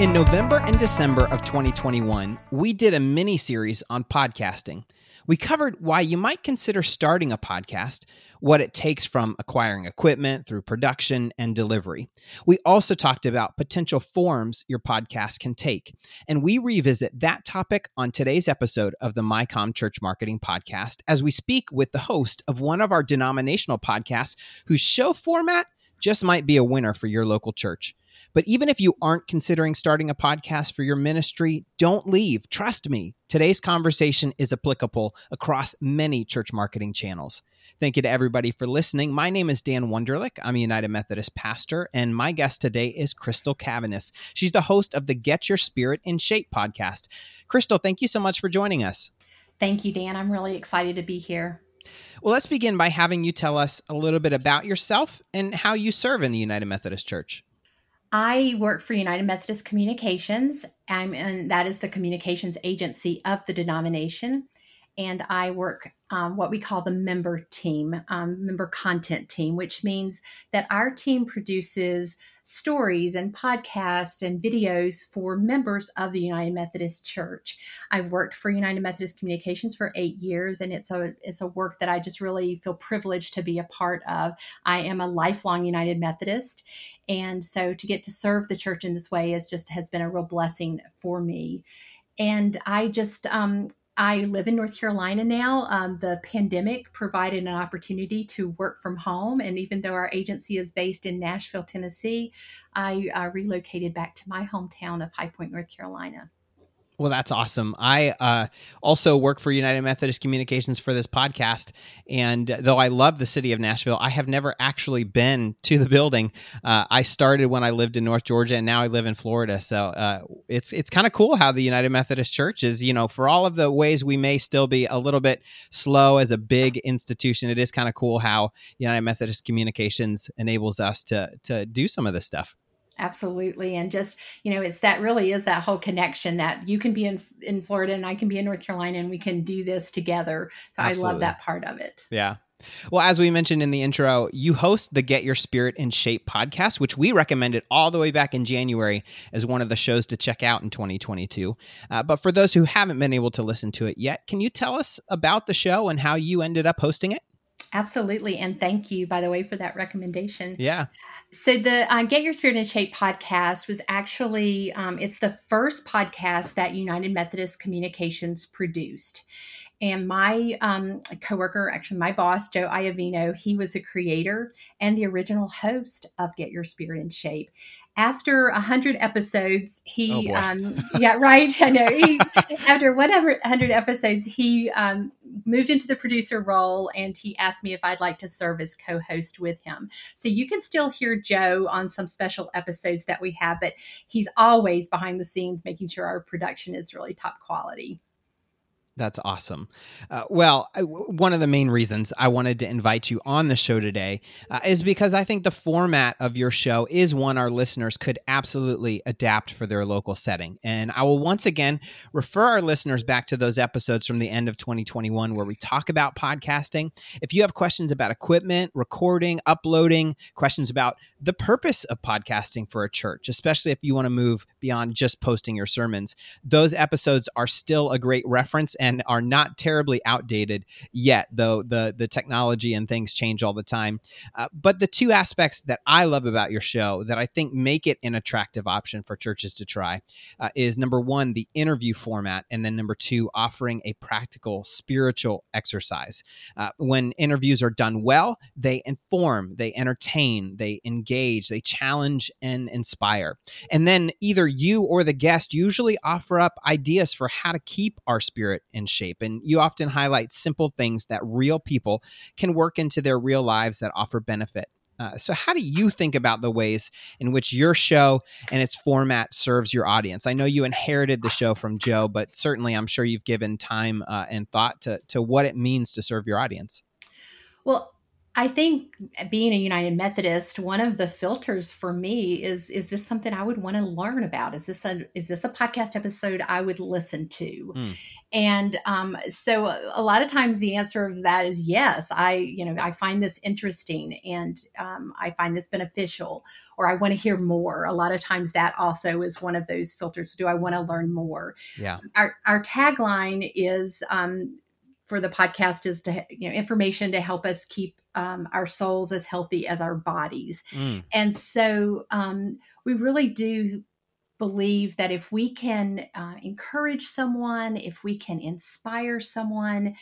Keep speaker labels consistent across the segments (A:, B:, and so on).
A: In November and December of 2021, we did a mini series on podcasting. We covered why you might consider starting a podcast, what it takes from acquiring equipment through production and delivery. We also talked about potential forms your podcast can take. And we revisit that topic on today's episode of the MyCom Church Marketing Podcast as we speak with the host of one of our denominational podcasts whose show format just might be a winner for your local church. But even if you aren't considering starting a podcast for your ministry, don't leave. Trust me, today's conversation is applicable across many church marketing channels. Thank you to everybody for listening. My name is Dan Wunderlich. I'm a United Methodist pastor, and my guest today is Crystal Caviness. She's the host of the Get Your Spirit in Shape podcast. Crystal, thank you so much for joining us.
B: Thank you, Dan. I'm really excited to be here.
A: Well, let's begin by having you tell us a little bit about yourself and how you serve in the United Methodist Church.
B: I work for United Methodist Communications, and that is the communications agency of the denomination. And I work um, what we call the member team, um, member content team, which means that our team produces stories and podcasts and videos for members of the United Methodist Church. I've worked for United Methodist Communications for eight years, and it's a it's a work that I just really feel privileged to be a part of. I am a lifelong United Methodist, and so to get to serve the church in this way is just has been a real blessing for me. And I just um, I live in North Carolina now. Um, the pandemic provided an opportunity to work from home. And even though our agency is based in Nashville, Tennessee, I uh, relocated back to my hometown of High Point, North Carolina.
A: Well, that's awesome. I uh, also work for United Methodist Communications for this podcast. And though I love the city of Nashville, I have never actually been to the building. Uh, I started when I lived in North Georgia and now I live in Florida. So uh, it's, it's kind of cool how the United Methodist Church is, you know, for all of the ways we may still be a little bit slow as a big institution, it is kind of cool how United Methodist Communications enables us to, to do some of this stuff
B: absolutely and just you know it's that really is that whole connection that you can be in in florida and i can be in north carolina and we can do this together so absolutely. i love that part of it
A: yeah well, as we mentioned in the intro, you host the Get Your Spirit in Shape podcast, which we recommended all the way back in January as one of the shows to check out in 2022. Uh, but for those who haven't been able to listen to it yet, can you tell us about the show and how you ended up hosting it?
B: Absolutely. And thank you, by the way, for that recommendation.
A: Yeah.
B: So the uh, Get Your Spirit in Shape podcast was actually um, it's the first podcast that United Methodist Communications produced. And my um, coworker, actually my boss, Joe Iovino, he was the creator and the original host of Get Your Spirit in Shape after a hundred episodes, he, oh um, yeah, right. I know. He, after whatever hundred episodes, he um, moved into the producer role, and he asked me if I'd like to serve as co-host with him. So you can still hear Joe on some special episodes that we have, but he's always behind the scenes, making sure our production is really top quality.
A: That's awesome. Uh, well, one of the main reasons I wanted to invite you on the show today uh, is because I think the format of your show is one our listeners could absolutely adapt for their local setting. And I will once again refer our listeners back to those episodes from the end of 2021 where we talk about podcasting. If you have questions about equipment, recording, uploading, questions about the purpose of podcasting for a church, especially if you want to move beyond just posting your sermons, those episodes are still a great reference. And are not terribly outdated yet, though the the technology and things change all the time. Uh, but the two aspects that I love about your show that I think make it an attractive option for churches to try uh, is number one, the interview format, and then number two, offering a practical spiritual exercise. Uh, when interviews are done well, they inform, they entertain, they engage, they challenge and inspire. And then either you or the guest usually offer up ideas for how to keep our spirit in shape. And you often highlight simple things that real people can work into their real lives that offer benefit. Uh, so, how do you think about the ways in which your show and its format serves your audience? I know you inherited the show from Joe, but certainly I'm sure you've given time uh, and thought to, to what it means to serve your audience.
B: Well, I think being a United Methodist, one of the filters for me is is this something I would want to learn about? Is this a is this a podcast episode I would listen to? Mm. And um, so a lot of times the answer of that is yes. I you know I find this interesting and um, I find this beneficial, or I want to hear more. A lot of times that also is one of those filters. Do I want to learn more?
A: Yeah.
B: Our our tagline is um, for the podcast is to you know information to help us keep um, our souls as healthy as our bodies mm. and so um, we really do believe that if we can uh, encourage someone if we can inspire someone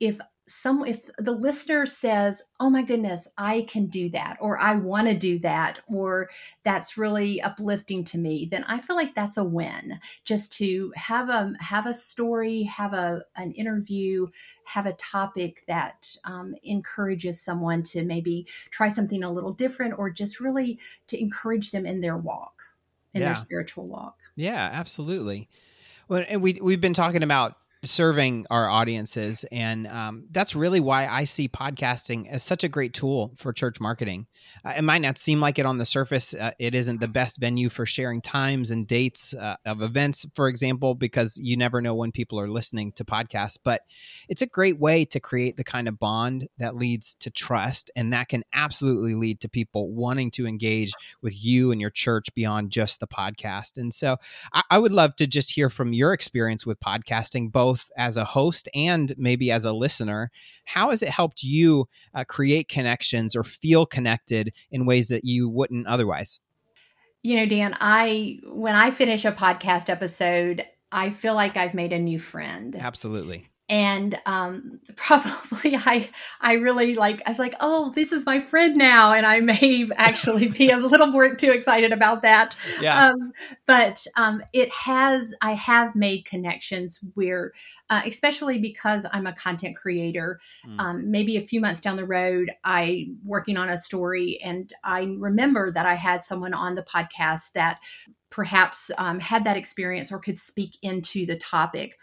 B: if some if the listener says oh my goodness i can do that or i want to do that or that's really uplifting to me then i feel like that's a win. Just to have a have a story have a an interview have a topic that um, encourages someone to maybe try something a little different or just really to encourage them in their walk in yeah. their spiritual walk.
A: Yeah absolutely. Well and we we've been talking about serving our audiences. And um, that's really why I see podcasting as such a great tool for church marketing. Uh, it might not seem like it on the surface. Uh, it isn't the best venue for sharing times and dates uh, of events, for example, because you never know when people are listening to podcasts. But it's a great way to create the kind of bond that leads to trust. And that can absolutely lead to people wanting to engage with you and your church beyond just the podcast. And so I, I would love to just hear from your experience with podcasting, both both as a host and maybe as a listener. How has it helped you uh, create connections or feel connected in ways that you wouldn't otherwise?
B: You know, Dan, I when I finish a podcast episode, I feel like I've made a new friend.
A: Absolutely
B: and um, probably I I really like I was like oh this is my friend now. And I may actually be a little more too excited about that.
A: Yeah. Um,
B: but um, it has I have made connections where uh, especially because I'm a content creator mm. maybe a few months down the road I working on a story and I remember that I had someone on the podcast that perhaps um, had that experience or could speak into the topic.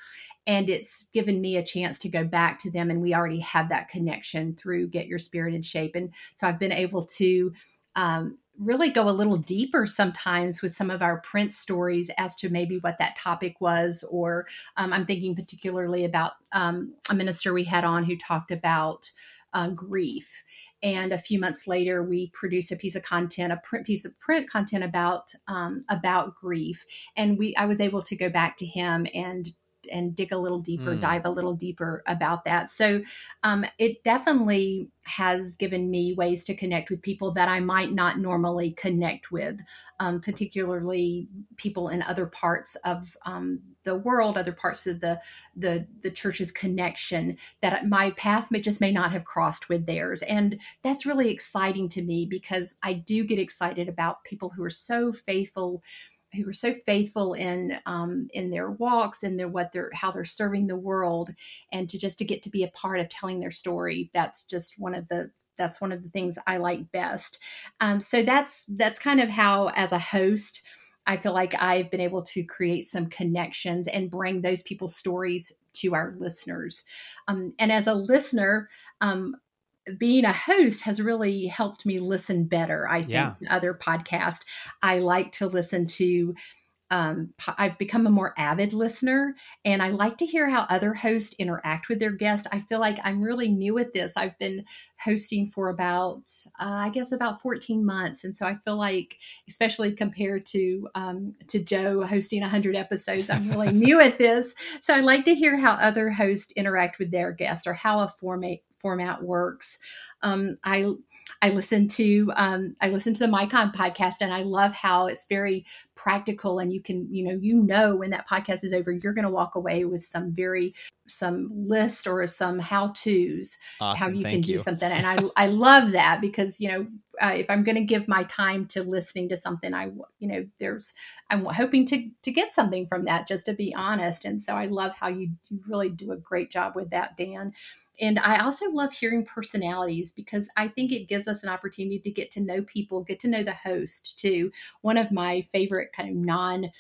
B: And it's given me a chance to go back to them and we already have that connection through get your spirit in shape. And so i've been able to um, really go a little deeper sometimes with some of our print stories as to maybe what that topic was or um, i'm thinking particularly about um, a minister we had on who talked about uh, grief and a few months later we produced a piece of content a print piece of print content about um, about grief and we i was able to go back to him and and dig a little deeper, mm. dive a little deeper about that. So um, it definitely has given me ways to connect with people that I might not normally connect with, um, particularly people in other parts of um, the world, other parts of the the the church's connection that my path may just may not have crossed with theirs, and that's really exciting to me because I do get excited about people who are so faithful who are so faithful in um, in their walks and their what they're how they're serving the world. And to just to get to be a part of telling their story that's just one of the that's one of the things i like best. Um, so that's that's kind of how as a host i feel like i've been able to create some connections and bring those people's stories to our listeners um, and as a listener um, being a host has really helped me listen better. I think yeah. other podcasts I like to listen to. Um, I've become a more avid listener and I like to hear how other hosts interact with their guests. I feel like I'm really new at this. I've been hosting for about, uh, I guess, about 14 months. And so I feel like, especially compared to, um, to Joe hosting 100 episodes, I'm really new at this. So I like to hear how other hosts interact with their guests or how a format, format works. Um, I I listen to um, I listen to the MyCom podcast, and I love how it's very practical, and you can you know you know when that podcast is over, you're going to walk away with some very some list or some how tos
A: awesome.
B: how you
A: Thank
B: can
A: you.
B: do something, and I I love that because you know uh, if I'm going to give my time to listening to something, I you know there's I'm hoping to to get something from that, just to be honest, and so I love how you you really do a great job with that, Dan. And I also love hearing personalities because I think it gives us an opportunity to get to know people, get to know the host too. One of my favorite kind of non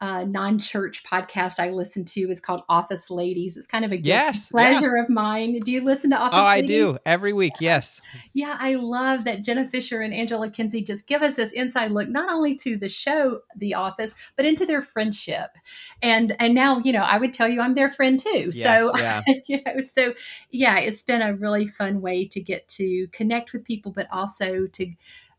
B: uh, non-church podcast I listen to is called Office Ladies. It's kind of a
A: yes,
B: pleasure
A: yeah.
B: of mine. Do you listen to Office?
A: Oh,
B: Ladies?
A: I do every week. Yes.
B: Yeah, I love that Jenna Fischer and Angela Kinsey just give us this inside look not only to the show The Office, but into their friendship. And and now you know I would tell you I'm their friend too.
A: Yes,
B: so
A: yeah.
B: you know, so yeah, it's been a really fun way to get to connect with people, but also to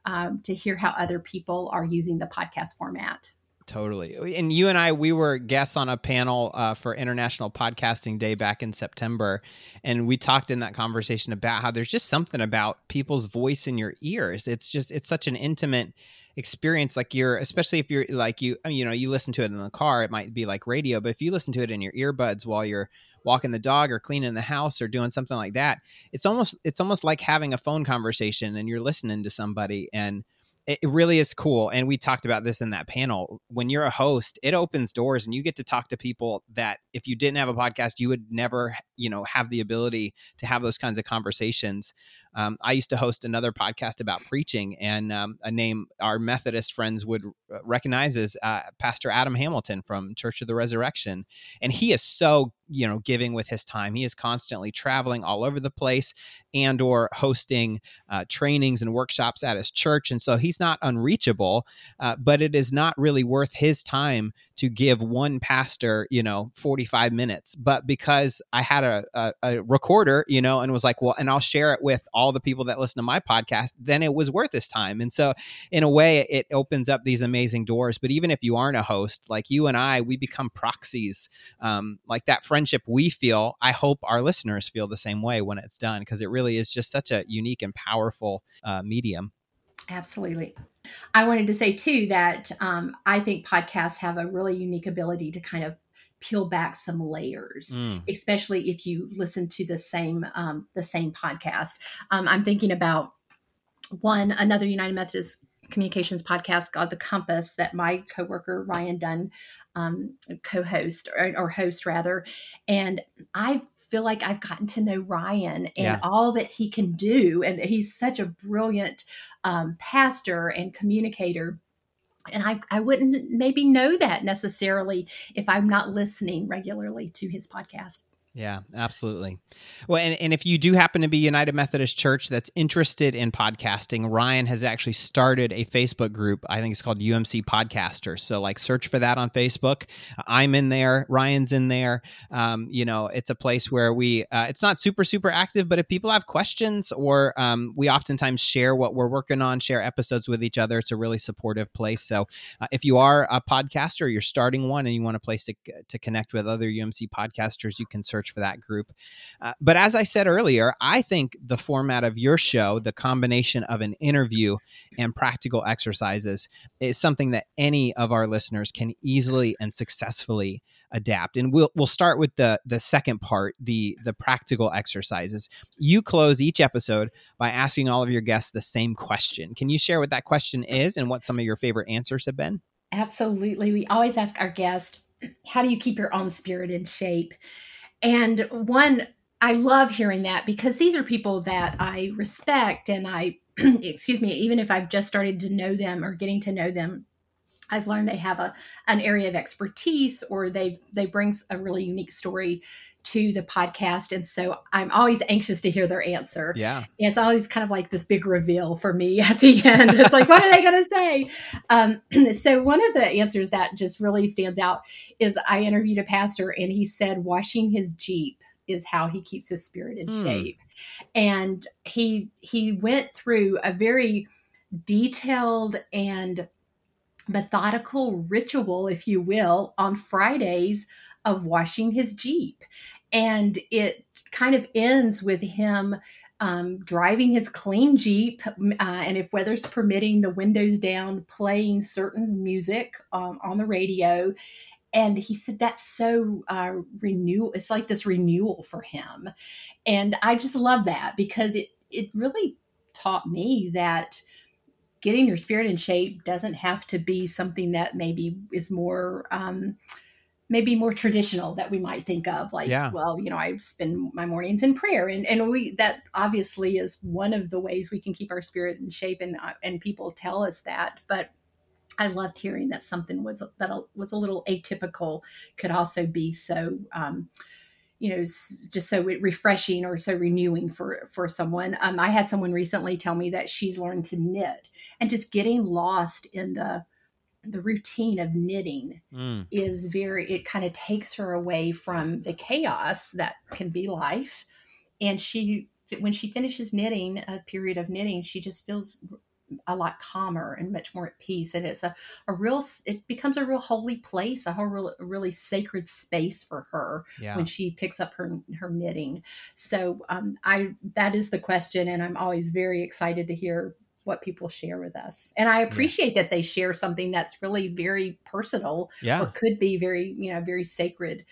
B: um, to hear how other people are using the podcast format.
A: Totally. And you and I, we were guests on a panel uh, for International Podcasting Day back in September. And we talked in that conversation about how there's just something about people's voice in your ears. It's just, it's such an intimate experience. Like you're, especially if you're like you, you know, you listen to it in the car, it might be like radio, but if you listen to it in your earbuds while you're walking the dog or cleaning the house or doing something like that, it's almost, it's almost like having a phone conversation and you're listening to somebody and, it really is cool and we talked about this in that panel. When you're a host it opens doors and you get to talk to people that if you didn't have a podcast you would never you know have the ability to have those kinds of conversations um, i used to host another podcast about preaching and um, a name our methodist friends would recognize is uh, pastor adam hamilton from church of the resurrection. And he is so you know giving with his time. He is constantly traveling all over the place and or hosting uh, trainings and workshops at his church. And so he's not unreachable uh, but it is not really worth his time to give one pastor you know 45 minutes but because i had a, a, a recorder you know and was like well and i'll share it with all the people that listen to my podcast then it was worth his time and so in a way it opens up these amazing doors but even if you aren't a host like you and i we become proxies um, like that friendship we feel, I hope our listeners feel the same way when it's done because it really is just such a unique and powerful uh, medium.
B: Absolutely. I wanted to say too that um, I think podcasts have a really unique ability to kind of peel back some layers, mm. especially if you listen to the same um, the same podcast. Um, I'm thinking about one another United Methodist communications podcast called The Compass that my coworker Ryan Dunn um, co-host or, or, host rather, and I feel like I've gotten to know Ryan and yeah. all that he can do, and he's such a brilliant um, pastor and communicator. And I, I wouldn't maybe know that necessarily if I'm not listening regularly to his podcast.
A: Yeah, absolutely. Well, and, and if you do happen to be United Methodist Church that's interested in podcasting, Ryan has actually started a Facebook group. I think it's called UMC Podcasters. So, like, search for that on Facebook. I'm in there. Ryan's in there. Um, you know, it's a place where we, uh, it's not super, super active, but if people have questions or um, we oftentimes share what we're working on, share episodes with each other, it's a really supportive place. So, uh, if you are a podcaster, you're starting one and you want a place to, to connect with other UMC podcasters, you can search search for that group. Uh, but as I said earlier, I think the format of your show, the combination of an interview and practical exercises, is something that any of our listeners can easily and successfully adapt. And we'll we'll start with the the second part, the the practical exercises. You close each episode by asking all of your guests the same question. Can you share what that question is and what some of your favorite answers have been?
B: Absolutely. We always ask our guests, how do you keep your own spirit in shape? And one, I love hearing that because these are people that I respect and I, excuse me, even if I've just started to know them or getting to know them, I've learned they have a an area of expertise or they they bring a really unique story to the podcast. And so i'm always anxious to hear their answer.
A: Yeah.
B: It's always kind of like this big reveal for me at the end. It's like what are they going to say? Um, so one of the answers that just really stands out is i interviewed a pastor and he said washing his jeep is how he keeps his spirit in mm. shape. And he he went through a very detailed and methodical ritual if you will on fridays of washing his Jeep and it kind of ends with him um, driving his clean Jeep, uh, and if weather's permitting, the windows down, playing certain music um, on the radio. And he said that's so uh, renewal. It's like this renewal for him, and I just love that because it it really taught me that getting your spirit in shape doesn't have to be something that maybe is more um, maybe more traditional that we might think of like yeah. well you know i spend my mornings in prayer and and we that obviously is one of the ways we can keep our spirit in shape and uh, and people tell us that but I loved hearing that something was that was a little atypical could also be so um, you know just so refreshing or so renewing for for someone um, i had someone recently tell me that she's learned to knit and just getting lost in the the routine of knitting mm. is very it kind of takes her away from the chaos that can be life and she when she finishes knitting a period of knitting she just feels a lot calmer and much more at peace and it's a, a real it becomes a real holy place a whole real, really sacred space for her yeah. when she picks up her her knitting so um, i that is the question and i'm always very excited to hear what people share with us. And I appreciate yeah. that they share something that's really very personal yeah. or could be very, you know, very sacred,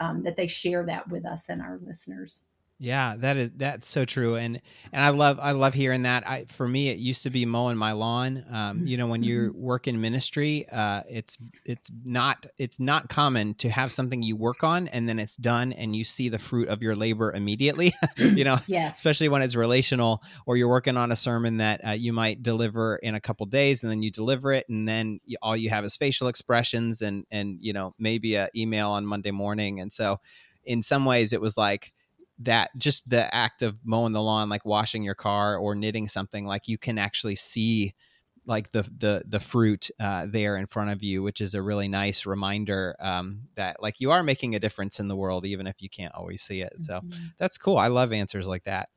B: um, that they share that with us and our listeners.
A: Yeah, that is that's so true, and and I love I love hearing that. I for me, it used to be mowing my lawn. Um, you know, when you mm-hmm. work in ministry, uh, it's it's not it's not common to have something you work on and then it's done and you see the fruit of your labor immediately. you know,
B: yes.
A: especially when it's relational or you're working on a sermon that uh, you might deliver in a couple days and then you deliver it and then you, all you have is facial expressions and and you know maybe a email on Monday morning. And so, in some ways, it was like that just the act of mowing the lawn like washing your car or knitting something like you can actually see like the the the fruit uh, there in front of you which is a really nice reminder um, that like you are making a difference in the world even if you can't always see it. So mm-hmm. that's cool. I love answers like that.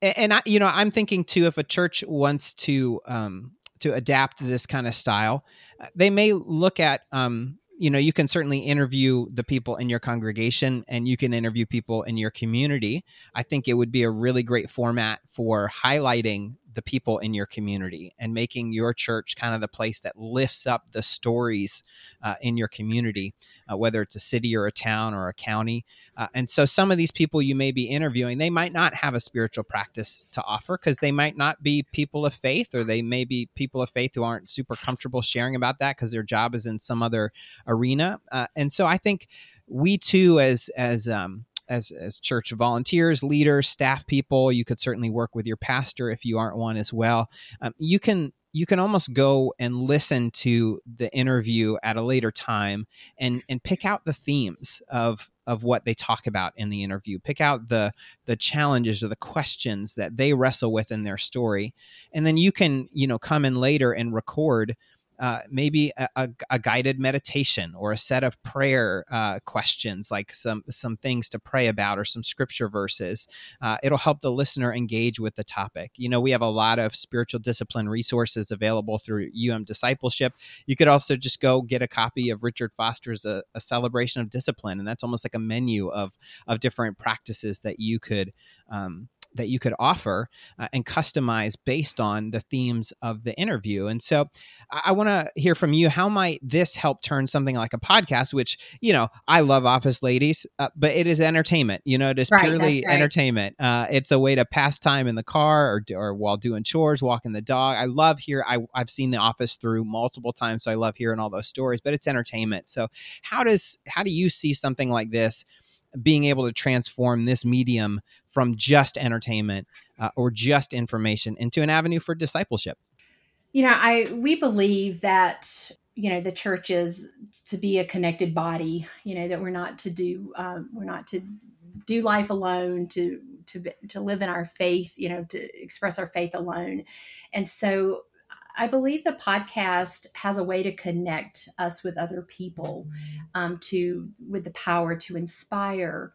A: And, and, i you know i'm thinking too if a church wants to um, to adapt this kind of style uh, they may look at um, you know you can certainly interview the people in your congregation and you can interview people in your community. I think it would be a really great format for highlighting the people in your community and making your church kind of the place that lifts up the stories uh, in your community, uh, whether it's a city or a town or a county. Uh, and so some of these people you may be interviewing, they might not have a spiritual practice to offer because they might not be people of faith or they may be people of faith who aren't super comfortable sharing about that because their job is in some other arena. Uh, and so I think we too, as, as, um, as as church volunteers, leaders, staff people. You could certainly work with your pastor if you aren't one as well. Um, you can you can almost go and listen to the interview at a later time and and pick out the themes of of what they talk about in the interview pick out the the challenges or the questions that they wrestle with in their story and then you can you know come in later and record uh, maybe a, a, a, guided meditation or a set of prayer uh, questions, like some some things to pray about or some scripture verses. Uh, it'll help the listener engage with the topic. You know, we have a lot of spiritual discipline resources available through UM Discipleship. You could also just go get a copy of Richard Foster's a, uh, a Celebration of Discipline, and that's almost like a menu of of different practices that you could um, that you could offer uh, and customize based on the themes of the interview. And so I, I want to hear from you. How might this help turn something like a podcast, which, you know, I love Office Ladies, uh, but it is entertainment. You know, it is right, purely right. entertainment. Uh, it's a way to pass time in the car or, or while doing chores, walking the dog. I love here. I, I've seen The Office through multiple times, so I love hearing all those stories, but it's entertainment. So how does, how do you see something like this? being able to transform this medium from just entertainment uh, or just information into an avenue for discipleship.
B: You know i we believe that you know the church is to be a connected body you know that we're not to do um, we're not to do life alone to to to live in our faith you know to express our faith alone. And so I believe the podcast has a way to connect us with other people, um, to with the power to inspire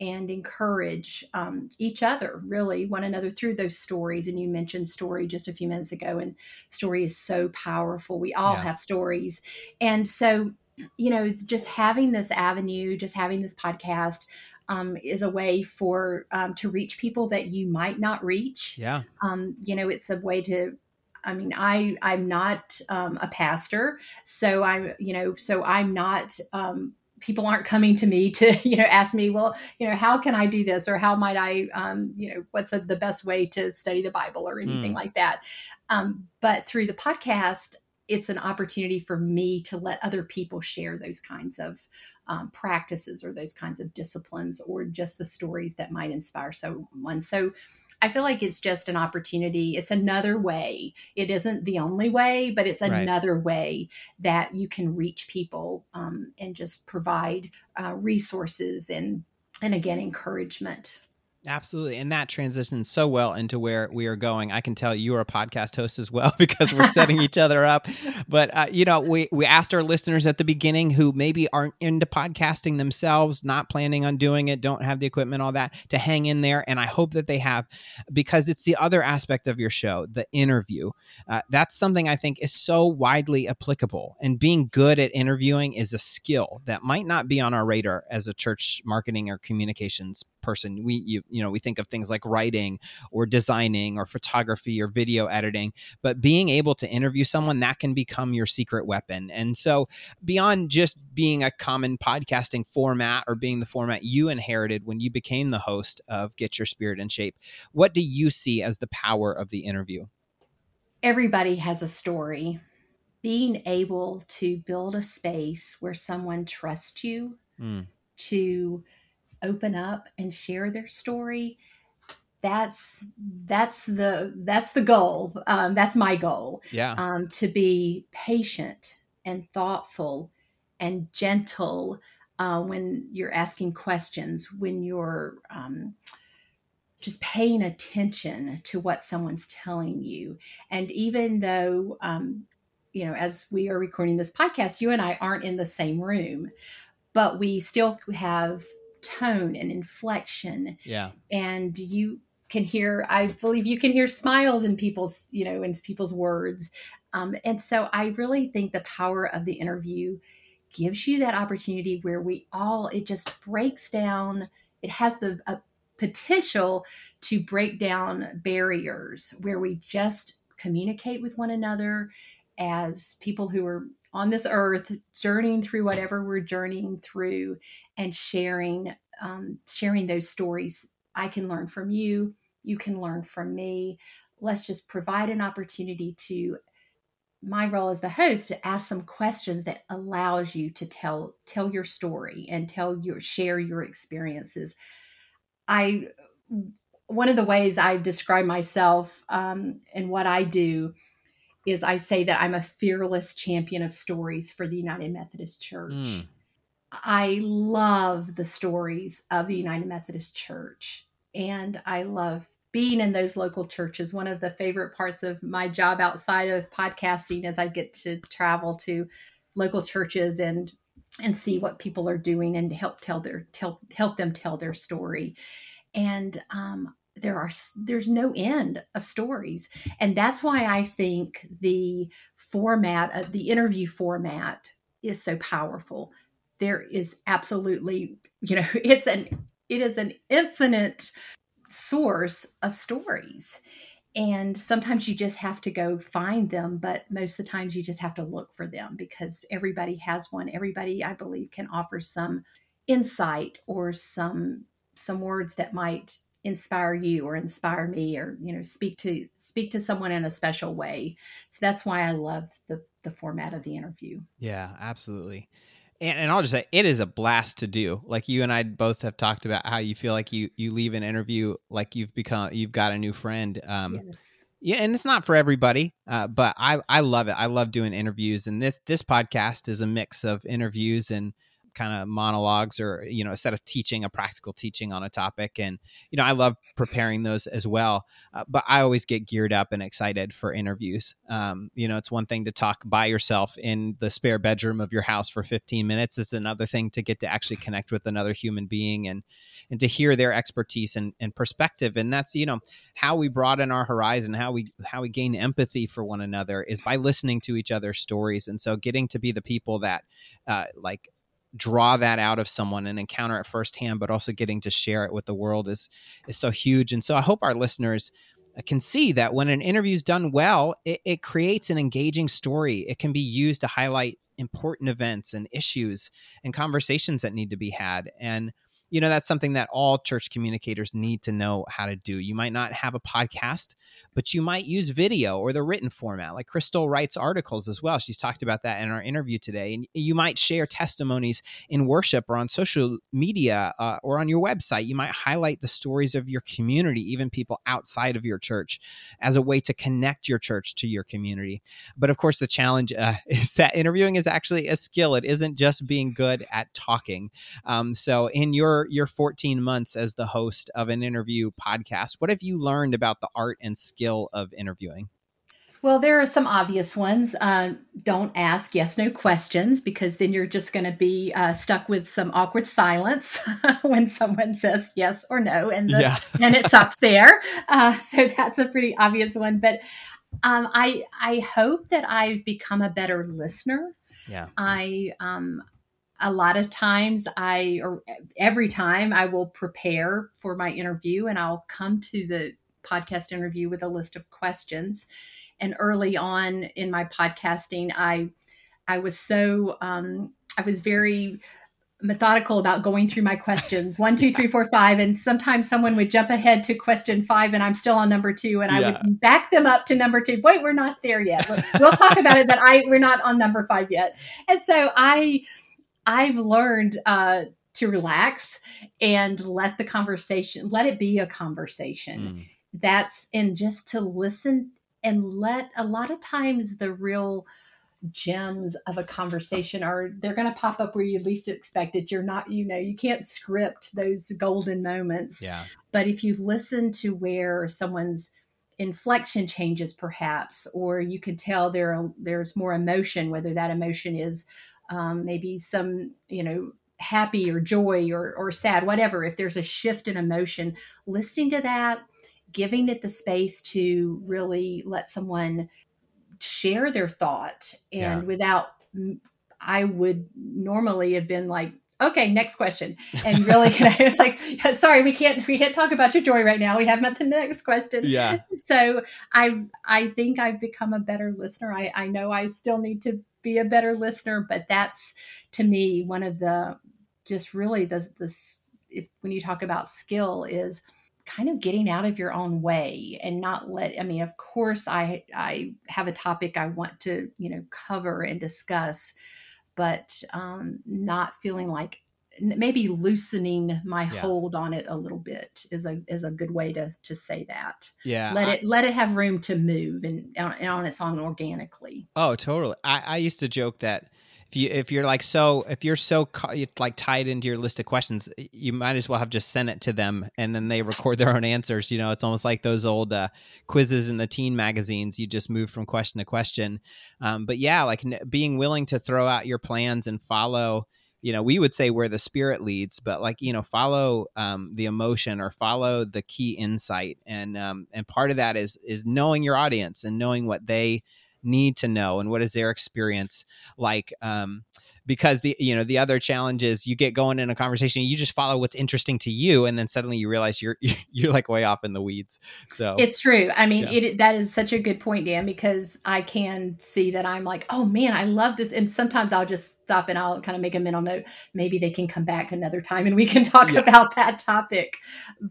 B: and encourage um, each other, really one another through those stories. And you mentioned story just a few minutes ago, and story is so powerful. We all yeah. have stories, and so you know, just having this avenue, just having this podcast. Um, is a way for um, to reach people that you might not reach.
A: Yeah.
B: Um, you know, it's a way to I mean, I I'm not um, a pastor, so I'm you know, so I'm not. People aren't coming to me to you know ask me, well, you know, how can I do this or how might I, um, you know, what's a, the best way to study the Bible or anything mm. like that. Um, but through the podcast, it's an opportunity for me to let other people share those kinds of um, practices or those kinds of disciplines or just the stories that might inspire someone. So I feel like it's just an opportunity. It's another way. It isn't the only way, but it's another right. way that you can reach people um, and just provide uh, resources and and again encouragement.
A: Absolutely. And that transitions so well into where we are going. I can tell you are a podcast host as well because we're setting each other up. But, uh, you know, we, we asked our listeners at the beginning who maybe aren't into podcasting themselves, not planning on doing it, don't have the equipment, all that, to hang in there. And I hope that they have because it's the other aspect of your show, the interview. Uh, that's something I think is so widely applicable. And being good at interviewing is a skill that might not be on our radar as a church marketing or communications person. We, you, you know we think of things like writing or designing or photography or video editing but being able to interview someone that can become your secret weapon and so beyond just being a common podcasting format or being the format you inherited when you became the host of get your spirit in shape what do you see as the power of the interview
B: everybody has a story being able to build a space where someone trusts you mm. to open up and share their story that's that's the that's the goal. Um, that's my goal.
A: Yeah.
B: Um, to be patient and thoughtful and gentle uh, when you're asking questions when you're um, just paying attention to what someone's telling you. And even though um, you know as we are recording this podcast you and i aren't in the same room but we still have tone and inflection.
A: Yeah.
B: And you can hear, I believe you can hear smiles in people's, you know, in people's words. Um, and so I really think the power of the interview gives you that opportunity where we all, it just breaks down, it has the potential to break down barriers where we just communicate with one another as people who are on this earth journeying through whatever we're journeying through and sharing um, sharing those stories. I can learn from you. You can learn from me. Let's just provide an opportunity to my role as the host to ask some questions that allows you to tell tell your story and tell your share your experiences. I one of the ways i describe myself um, and what i do is I say that I'm a fearless champion of stories for the United Methodist Church. Mm. I love the stories of the United Methodist Church and I love being in those local churches. One of the favorite parts of my job outside of podcasting is I get to travel to local churches and and see what people are doing and help tell their tell help them tell their story. And um, there are there's no end of stories. And that's why i think the format of the interview format is so powerful. There is absolutely you know it's an it is an infinite source of stories. And sometimes you just have to go find them but most of the times you just have to look for them because everybody has one. Everybody i believe can offer some insight or some some words that might inspire you or inspire me or you know speak to speak to someone in a special way so that's why i love the the format of the interview
A: yeah absolutely and, and i'll just say it is a blast to do like you and i both have talked about how you feel like you you leave an interview like you've become you've got a new friend um yes. Yeah, and it's not for everybody, uh, but I I love it. I love doing interviews, and this this podcast is a mix of interviews and kind of monologues or you know a set of teaching a practical teaching on a topic and you know i love preparing those as well uh, but i always get geared up and excited for interviews. Um, you know it's one thing to talk by yourself in the spare bedroom of your house for 15 minutes it's another thing to get to actually connect with another human being and and to hear their expertise and, and perspective and that's you know how we broaden our horizon how we how we gain empathy for one another is by listening to each other's stories and so getting to be the people that uh, like draw that out of someone and encounter it firsthand, but also getting to share it with the world is is so huge. And so I hope our listeners uh, can see that when an interview is done well, it, it creates an engaging story. It can be used to highlight important events and issues and conversations that need to be had. And you know that's something that all church communicators need to know how to do you might not have a podcast but you might use video or the written format. Like Crystal writes articles as well. She's talked about that in our interview today. And you might share testimonies in worship or on social media uh, or on your website. You might highlight the stories of your community, even people outside of your church, as a way to connect your church to your community. But of course, the challenge uh, is that interviewing is actually a skill. It isn't just being good at talking. Um, so, in your your 14 months as the host of an interview podcast, what have you learned about the art and skill of interviewing?
B: Well, there are some obvious ones. Uh, don't ask yes no questions because then you're just going to be uh, stuck with some awkward silence when someone says yes or no, and the, yeah. and it stops there. Uh, so that's a pretty obvious one. But um, I I hope that I've become a better listener.
A: Yeah.
B: I um, a lot of times I or every time I will prepare for my interview and I'll come to the podcast interview with a list of questions. And early on in my podcasting, I I was so um, I was very methodical about going through my questions one two three four five and sometimes someone would jump ahead to question five and i'm still on number two and i would back them up to number two. Wait we're not there yet. We'll talk about it but i we're not on number five yet. And so i i've learned uh to relax and let the conversation let it be a conversation. Mm. That's and just to listen and let a lot of times the real gems of a conversation are they're going to pop up where you least expect it. You're not you know you can't script those golden moments.
A: Yeah.
B: But if you listen to where someone's inflection changes perhaps or you can tell there there's more emotion whether that emotion is um, maybe some you know happy or joy or, or sad whatever if there's a shift in emotion listening to that giving it the space to really let someone share their thought and yeah. without i would normally have been like okay next question. And really can i was like sorry we can't we can't talk about your joy right now. We have met the next question.
A: Yeah.
B: So i've i think i've become a better listener. I i know i still need to be a better listener but that's to me one of the just really the the if when you talk about skill is kind of getting out of your own way and not let i mean of course i i have a topic i want to you know cover and discuss but um not feeling like maybe loosening my yeah. hold on it a little bit is a is a good way to to say that.
A: Yeah
B: let I, it let it have room to move and, and on its own organically.
A: Oh totally. I i used to joke that if you if you're like so if you're so like tied into your list of questions you might as well have just sent it to them and then they record their own answers you know? It's almost like those old uh, quizzes in the teen magazines. You just move from question to question. Um, but yeah like n- being willing to throw out your plans and follow you know we would say where the spirit leads but like you know follow um, the emotion or follow the key insight. And um, and part of that is is knowing your audience and knowing what they need to know and what is their experience like um, because the you know the other challenge is you get going in a conversation you just follow what's interesting to you and then suddenly you realize you're you're like way off in the weeds so
B: it's true i mean yeah. it that is such a good point dan because i can see that i'm like oh man i love this and sometimes i'll just stop and i'll kind of make a mental note maybe they can come back another time and we can talk yeah. about that topic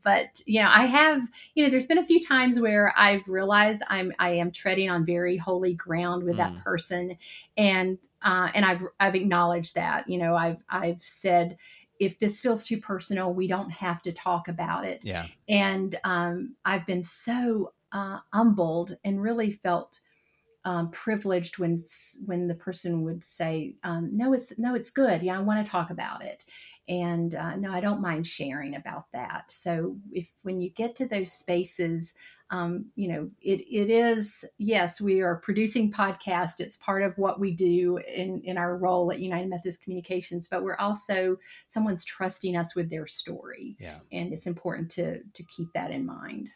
B: but you know i have you know there's been a few times where i've realized i'm i am treading on very holy ground with mm. that person and uh, and I've I've acknowledged that. You know, I've I've said if this feels too personal, we don't have to talk about it.
A: Yeah.
B: And um, I've been so uh, humbled and really felt um, privileged when when the person would say, um, "No, it's no, it's good. Yeah, I want to talk about it." and uh, no i don't mind sharing about that so if when you get to those spaces um, you know it, it is yes we are producing podcast it's part of what we do in in our role at united methodist communications but we're also someone's trusting us with their story
A: yeah.
B: and it's important to to keep that in mind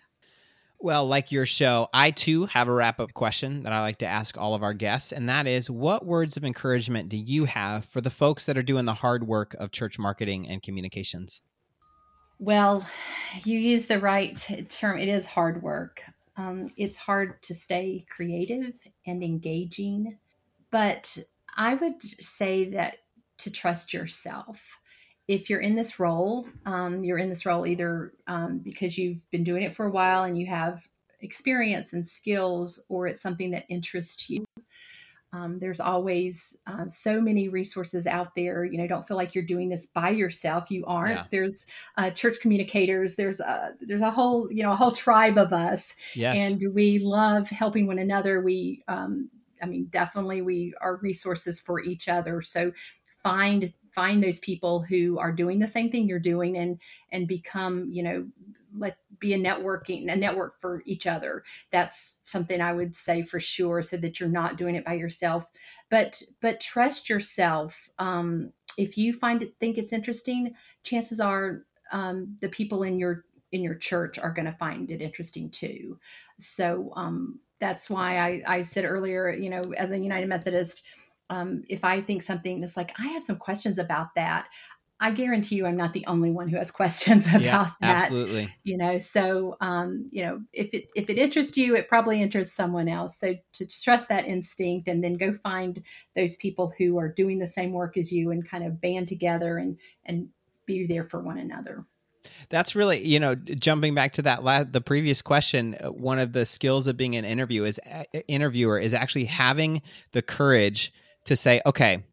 A: well, like your show, I too have a wrap up question that I like to ask all of our guests, and that is what words of encouragement do you have for the folks that are doing the hard work of church marketing and communications?
B: Well, you use the right term. It is hard work. Um, it's hard to stay creative and engaging, but I would say that to trust yourself if you're in this role, um, you're in this role either um, because you've been doing it for a while and you have experience and skills or it's something that interests you. Um, there's always uh, so many resources out there. You know, don't feel like you're doing this by yourself. You aren't. Yeah. There's uh, church communicators. There's a there's a whole you know a whole tribe of us,
A: yes.
B: and we love helping one another. We, um, I mean, definitely we are resources for each other. So find find those people who are doing the same thing you're doing and and become you know let be a networking a network for each other. That's something i would say for sure so that you're not doing it by yourself. But but trust yourself. Um, if you find it think it's interesting chances are um, the people in your in your church are going to find it interesting too. So um, that's why I, I said earlier you know as a united methodist um, if I think something is like, I have some questions about that, I guarantee you I'm not the only one who has questions about yeah, that.
A: Absolutely.
B: You know, so um, you know, if it if it interests you, it probably interests someone else. So to trust that instinct and then go find those people who are doing the same work as you and kind of band together and and be there for one another.
A: That's really, you know, jumping back to that la- the previous question. Uh, one of the skills of being an interview is uh, interviewer is actually having the courage to say, okay,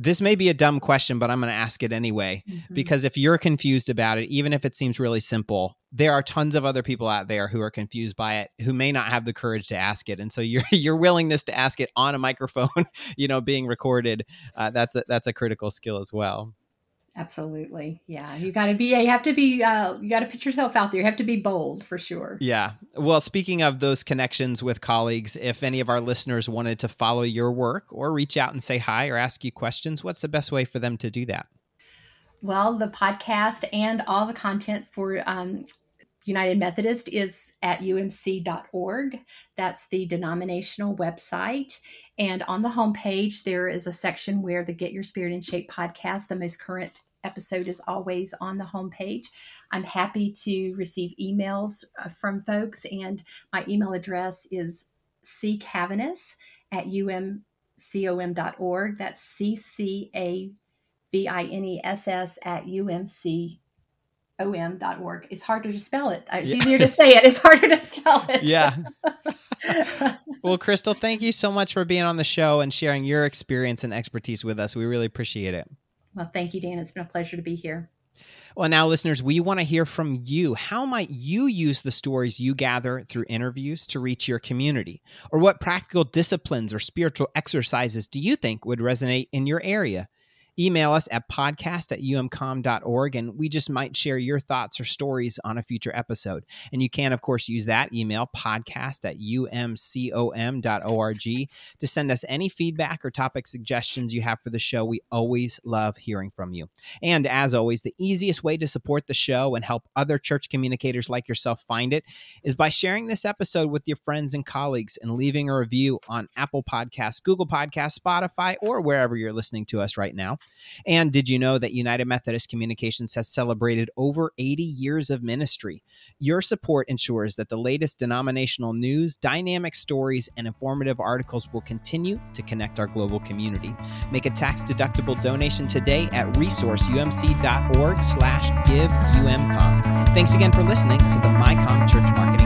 A: this may be a dumb question, but I'm going to ask it anyway. Mm-hmm. Because if you're confused about it, even if it seems really simple, there are tons of other people out there who are confused by it who may not have the courage to ask it. And so your your willingness to ask it on a microphone, you know, being recorded, uh, that's a, that's a critical skill as well.
B: Absolutely. Yeah. You got to be, you have to be, uh, you got to put yourself out there. You have to be bold for sure.
A: Yeah. Well, speaking of those connections with colleagues, if any of our listeners wanted to follow your work or reach out and say hi or ask you questions, what's the best way for them to do that?
B: Well, the podcast and all the content for um, United Methodist is at umc.org. That's the denominational website. And on the homepage, there is a section where the Get Your Spirit in Shape podcast, the most current episode is always on the homepage. I'm happy to receive emails uh, from folks, and my email address is ccaviness at umcom.org. That's C C A V I N E S S at umcom.org. It's harder to spell it. It's yeah. easier to say it, it's harder to spell it.
A: Yeah. well, Crystal, thank you so much for being on the show and sharing your experience and expertise with us. We really appreciate it.
B: Well, thank you, Dan. It's been a pleasure to be here.
A: Well, now, listeners, we want to hear from you. How might you use the stories you gather through interviews to reach your community? Or what practical disciplines or spiritual exercises do you think would resonate in your area? Email us at podcast at umcom.org and we just might share your thoughts or stories on a future episode. And you can, of course, use that email, podcast at umcom.org, to send us any feedback or topic suggestions you have for the show. We always love hearing from you. And as always, the easiest way to support the show and help other church communicators like yourself find it is by sharing this episode with your friends and colleagues and leaving a review on Apple Podcasts, Google Podcasts, Spotify, or wherever you're listening to us right now. And did you know that United Methodist Communications has celebrated over 80 years of ministry? Your support ensures that the latest denominational news, dynamic stories, and informative articles will continue to connect our global community. Make a tax-deductible donation today at resourceumc.org slash give umcom. Thanks again for listening to the MyCom Church Market